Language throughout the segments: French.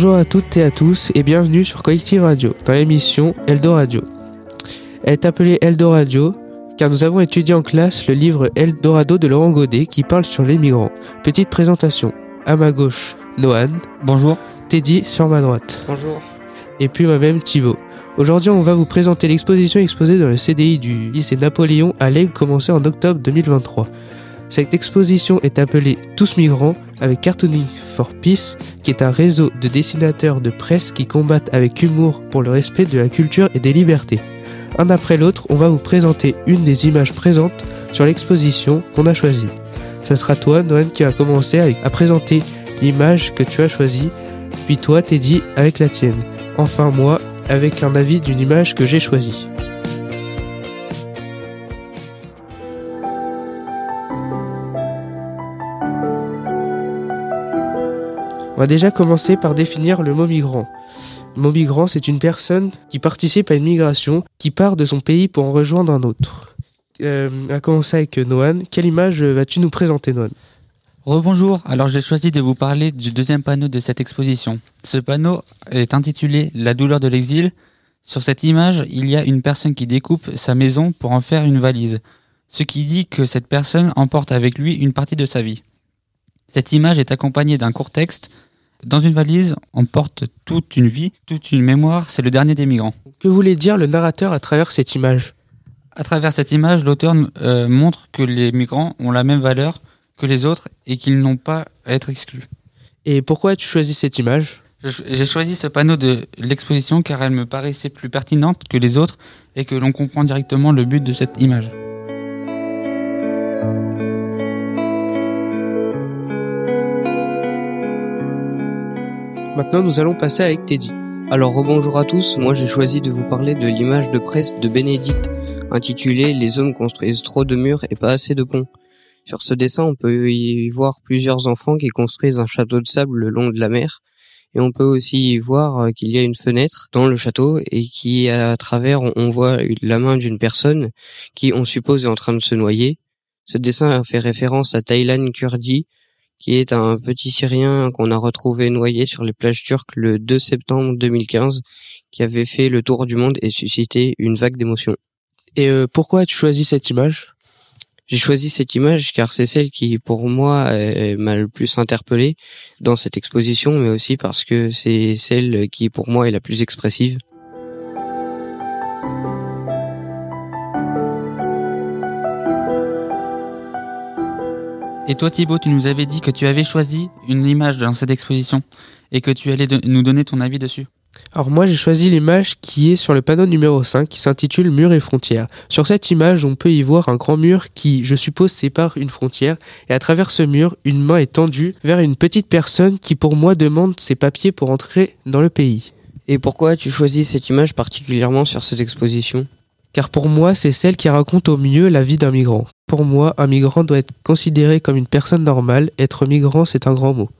Bonjour à toutes et à tous et bienvenue sur Collective Radio dans l'émission Eldoradio. Elle est appelée Eldoradio car nous avons étudié en classe le livre Eldorado de Laurent Godet qui parle sur les migrants. Petite présentation. À ma gauche, Noan. Bonjour. Teddy sur ma droite. Bonjour. Et puis moi-même, Thibaut. Aujourd'hui, on va vous présenter l'exposition exposée dans le CDI du lycée Napoléon à l'Aigle commencée en octobre 2023. Cette exposition est appelée Tous migrants avec Cartooning for Peace, qui est un réseau de dessinateurs de presse qui combattent avec humour pour le respect de la culture et des libertés. Un après l'autre, on va vous présenter une des images présentes sur l'exposition qu'on a choisie. Ça sera toi, Noël, qui va commencer à présenter l'image que tu as choisie, puis toi, Teddy, avec la tienne. Enfin, moi, avec un avis d'une image que j'ai choisie. On va déjà commencer par définir le mot migrant. Mot migrant, c'est une personne qui participe à une migration, qui part de son pays pour en rejoindre un autre. Euh, va commencer avec Noan. Quelle image vas-tu nous présenter, Noan? Rebonjour, alors j'ai choisi de vous parler du deuxième panneau de cette exposition. Ce panneau est intitulé La douleur de l'exil. Sur cette image, il y a une personne qui découpe sa maison pour en faire une valise, ce qui dit que cette personne emporte avec lui une partie de sa vie. Cette image est accompagnée d'un court texte dans une valise, on porte toute une vie, toute une mémoire, c'est le dernier des migrants. Que voulait dire le narrateur à travers cette image À travers cette image, l'auteur euh, montre que les migrants ont la même valeur que les autres et qu'ils n'ont pas à être exclus. Et pourquoi as-tu choisi cette image J'ai choisi ce panneau de l'exposition car elle me paraissait plus pertinente que les autres et que l'on comprend directement le but de cette image. Maintenant, nous allons passer avec Teddy. Alors rebonjour à tous, moi j'ai choisi de vous parler de l'image de presse de Bénédicte intitulée Les hommes construisent trop de murs et pas assez de ponts. Sur ce dessin, on peut y voir plusieurs enfants qui construisent un château de sable le long de la mer. Et on peut aussi y voir euh, qu'il y a une fenêtre dans le château et qui, à travers, on voit la main d'une personne qui, on suppose, est en train de se noyer. Ce dessin fait référence à Thailand Kurdi, qui est un petit Syrien qu'on a retrouvé noyé sur les plages turques le 2 septembre 2015, qui avait fait le tour du monde et suscité une vague d'émotions. Et euh, pourquoi as-tu choisi cette image? J'ai choisi cette image car c'est celle qui, pour moi, m'a le plus interpellé dans cette exposition, mais aussi parce que c'est celle qui, pour moi, est la plus expressive. Et toi Thibaut, tu nous avais dit que tu avais choisi une image dans cette exposition et que tu allais nous donner ton avis dessus. Alors moi j'ai choisi l'image qui est sur le panneau numéro 5 qui s'intitule Mur et frontières. Sur cette image on peut y voir un grand mur qui je suppose sépare une frontière et à travers ce mur une main est tendue vers une petite personne qui pour moi demande ses papiers pour entrer dans le pays. Et pourquoi as-tu choisi cette image particulièrement sur cette exposition? Car pour moi, c'est celle qui raconte au mieux la vie d'un migrant. Pour moi, un migrant doit être considéré comme une personne normale. Être migrant, c'est un grand mot.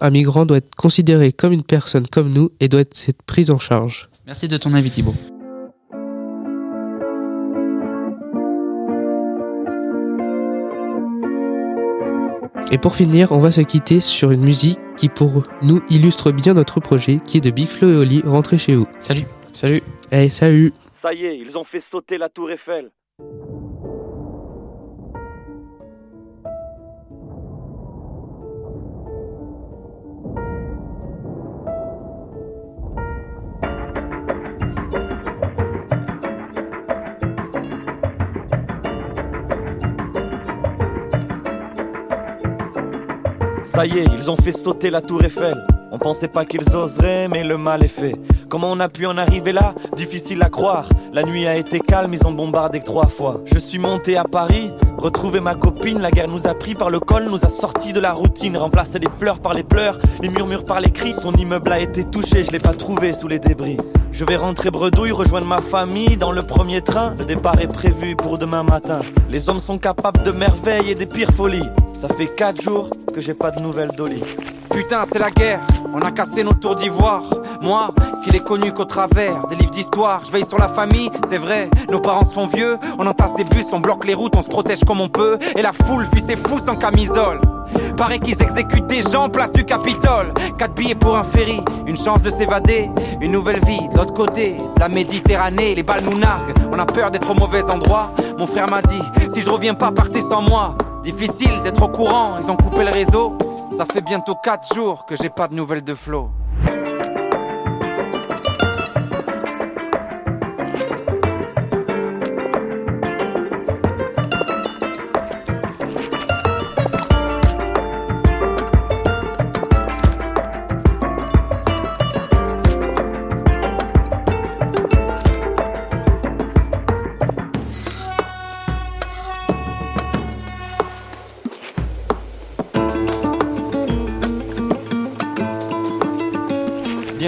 Un migrant doit être considéré comme une personne comme nous et doit être prise en charge. Merci de ton avis Thibault. Et pour finir, on va se quitter sur une musique qui pour nous illustre bien notre projet, qui est de Big Flo et Oli, Rentrez chez vous. Salut. Salut. Hey, salut. Ça y est, ils ont fait sauter la tour Eiffel. Ça y est, ils ont fait sauter la tour Eiffel. On pensait pas qu'ils oseraient, mais le mal est fait. Comment on a pu en arriver là? Difficile à croire. La nuit a été calme, ils ont bombardé trois fois. Je suis monté à Paris, retrouvé ma copine. La guerre nous a pris par le col, nous a sortis de la routine. Remplacé les fleurs par les pleurs, les murmures par les cris. Son immeuble a été touché, je l'ai pas trouvé sous les débris. Je vais rentrer bredouille, rejoindre ma famille dans le premier train. Le départ est prévu pour demain matin. Les hommes sont capables de merveilles et des pires folies. Ça fait quatre jours que j'ai pas de nouvelles d'Oli. Putain, c'est la guerre, on a cassé nos tours d'ivoire. Moi, qui l'ai connu qu'au travers des livres d'histoire, je veille sur la famille, c'est vrai, nos parents se font vieux, on entasse des bus, on bloque les routes, on se protège comme on peut, et la foule fuit ses fous sans camisole. Paraît qu'ils exécutent des gens place du Capitole. Quatre billets pour un ferry, une chance de s'évader. Une nouvelle vie de l'autre côté, de la Méditerranée. Les balles nous narguent, on a peur d'être au mauvais endroit. Mon frère m'a dit, si je reviens pas, partez sans moi. Difficile d'être au courant, ils ont coupé le réseau. Ça fait bientôt 4 jours que j'ai pas de nouvelles de Flo.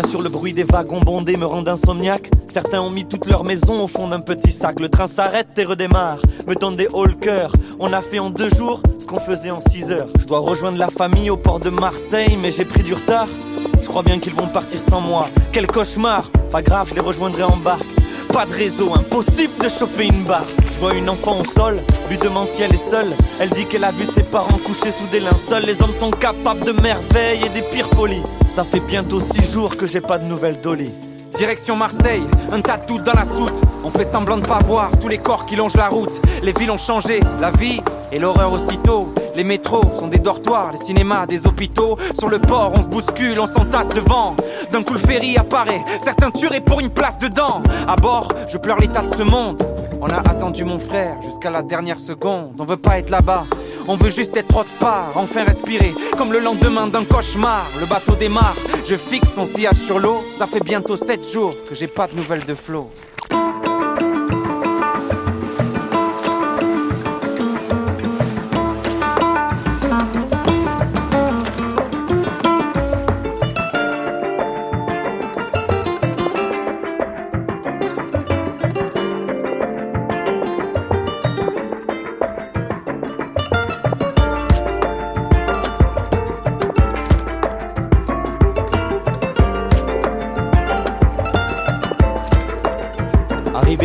Bien sûr, le bruit des wagons bondés me rend insomniaque. Certains ont mis toute leur maison au fond d'un petit sac. Le train s'arrête et redémarre, me donne des hauts le. On a fait en deux jours ce qu'on faisait en six heures. Je dois rejoindre la famille au port de Marseille, mais j'ai pris du retard. Je crois bien qu'ils vont partir sans moi. Quel cauchemar Pas grave, je les rejoindrai en barque. Pas de réseau, impossible de choper une barre. Je vois une enfant au sol, lui demande si elle est seule. Elle dit qu'elle a vu ses parents couchés sous des linceuls. Les hommes sont capables de merveilles et des pires folies. Ça fait bientôt six jours que j'ai pas de nouvelles d'Oli. Direction Marseille, un tas dans la soute. On fait semblant de pas voir tous les corps qui longent la route. Les villes ont changé, la vie et l'horreur aussitôt. Les métros sont des dortoirs, les cinémas des hôpitaux. Sur le port, on se bouscule, on s'entasse devant. D'un coup, le ferry apparaît, certains tueraient pour une place dedans. À bord, je pleure l'état de ce monde. On a attendu mon frère jusqu'à la dernière seconde. On veut pas être là-bas. On veut juste être autre part, enfin respirer. Comme le lendemain d'un cauchemar, le bateau démarre. Je fixe son sillage sur l'eau. Ça fait bientôt 7 jours que j'ai pas de nouvelles de Flo.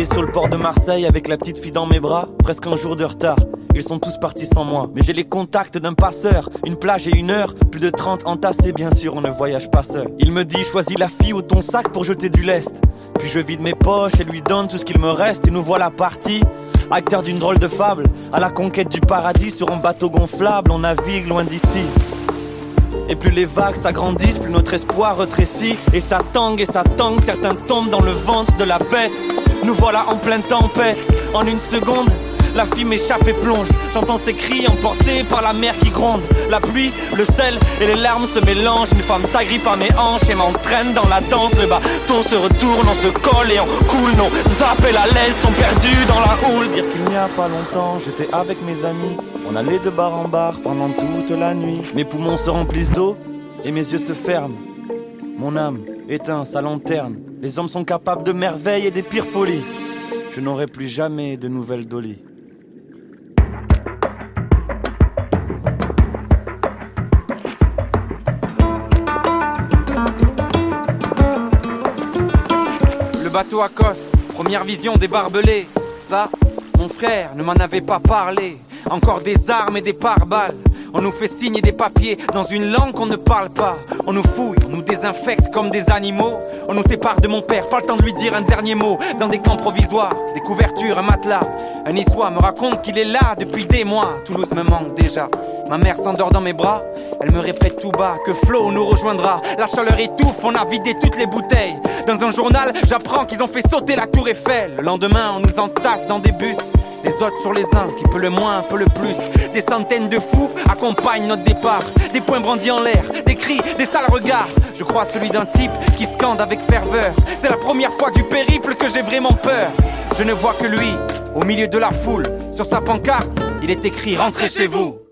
Sur le port de Marseille avec la petite fille dans mes bras, presque un jour de retard. Ils sont tous partis sans moi, mais j'ai les contacts d'un passeur. Une plage et une heure, plus de 30 entassés, bien sûr, on ne voyage pas seul. Il me dit, choisis la fille ou ton sac pour jeter du lest. Puis je vide mes poches et lui donne tout ce qu'il me reste, et nous voilà partis. Acteur d'une drôle de fable, à la conquête du paradis sur un bateau gonflable, on navigue loin d'ici. Et plus les vagues s'agrandissent, plus notre espoir rétrécit. Et ça tangue et ça tangue, certains tombent dans le ventre de la bête. Nous voilà en pleine tempête. En une seconde, la fille m'échappe et plonge. J'entends ses cris emportés par la mer qui gronde. La pluie, le sel et les larmes se mélangent. Une femme s'agrippe à mes hanches et m'entraîne dans la danse. Le bateau se retourne, on se colle et on coule. Nos appels à l'aise sont perdus dans la houle. Dire qu'il n'y a pas longtemps, j'étais avec mes amis. On allait de bar en bar pendant toute la nuit. Mes poumons se remplissent d'eau et mes yeux se ferment. Mon âme éteint sa lanterne. Les hommes sont capables de merveilles et des pires folies. Je n'aurai plus jamais de nouvelles d'Oli. Le bateau accoste, première vision des barbelés. Ça, mon frère ne m'en avait pas parlé. Encore des armes et des pare-balles. On nous fait signer des papiers dans une langue qu'on ne parle pas. On nous fouille, on nous désinfecte comme des animaux. On nous sépare de mon père, pas le temps de lui dire un dernier mot. Dans des camps provisoires, des couvertures, un matelas. Un niçois me raconte qu'il est là depuis des mois. Toulouse me manque déjà. Ma mère s'endort dans mes bras. Elle me répète tout bas que Flo nous rejoindra. La chaleur étouffe, on a vidé toutes les bouteilles. Dans un journal, j'apprends qu'ils ont fait sauter la tour Eiffel. Le lendemain, on nous entasse dans des bus. Les autres sur les uns, qui peut le moins, peut le plus. Des centaines de fous accompagnent notre départ. Des poings brandis en l'air, des cris, des sales regards. Je crois celui d'un type qui scande avec ferveur. C'est la première fois du périple que j'ai vraiment peur. Je ne vois que lui, au milieu de la foule. Sur sa pancarte, il est écrit Rentrez chez vous.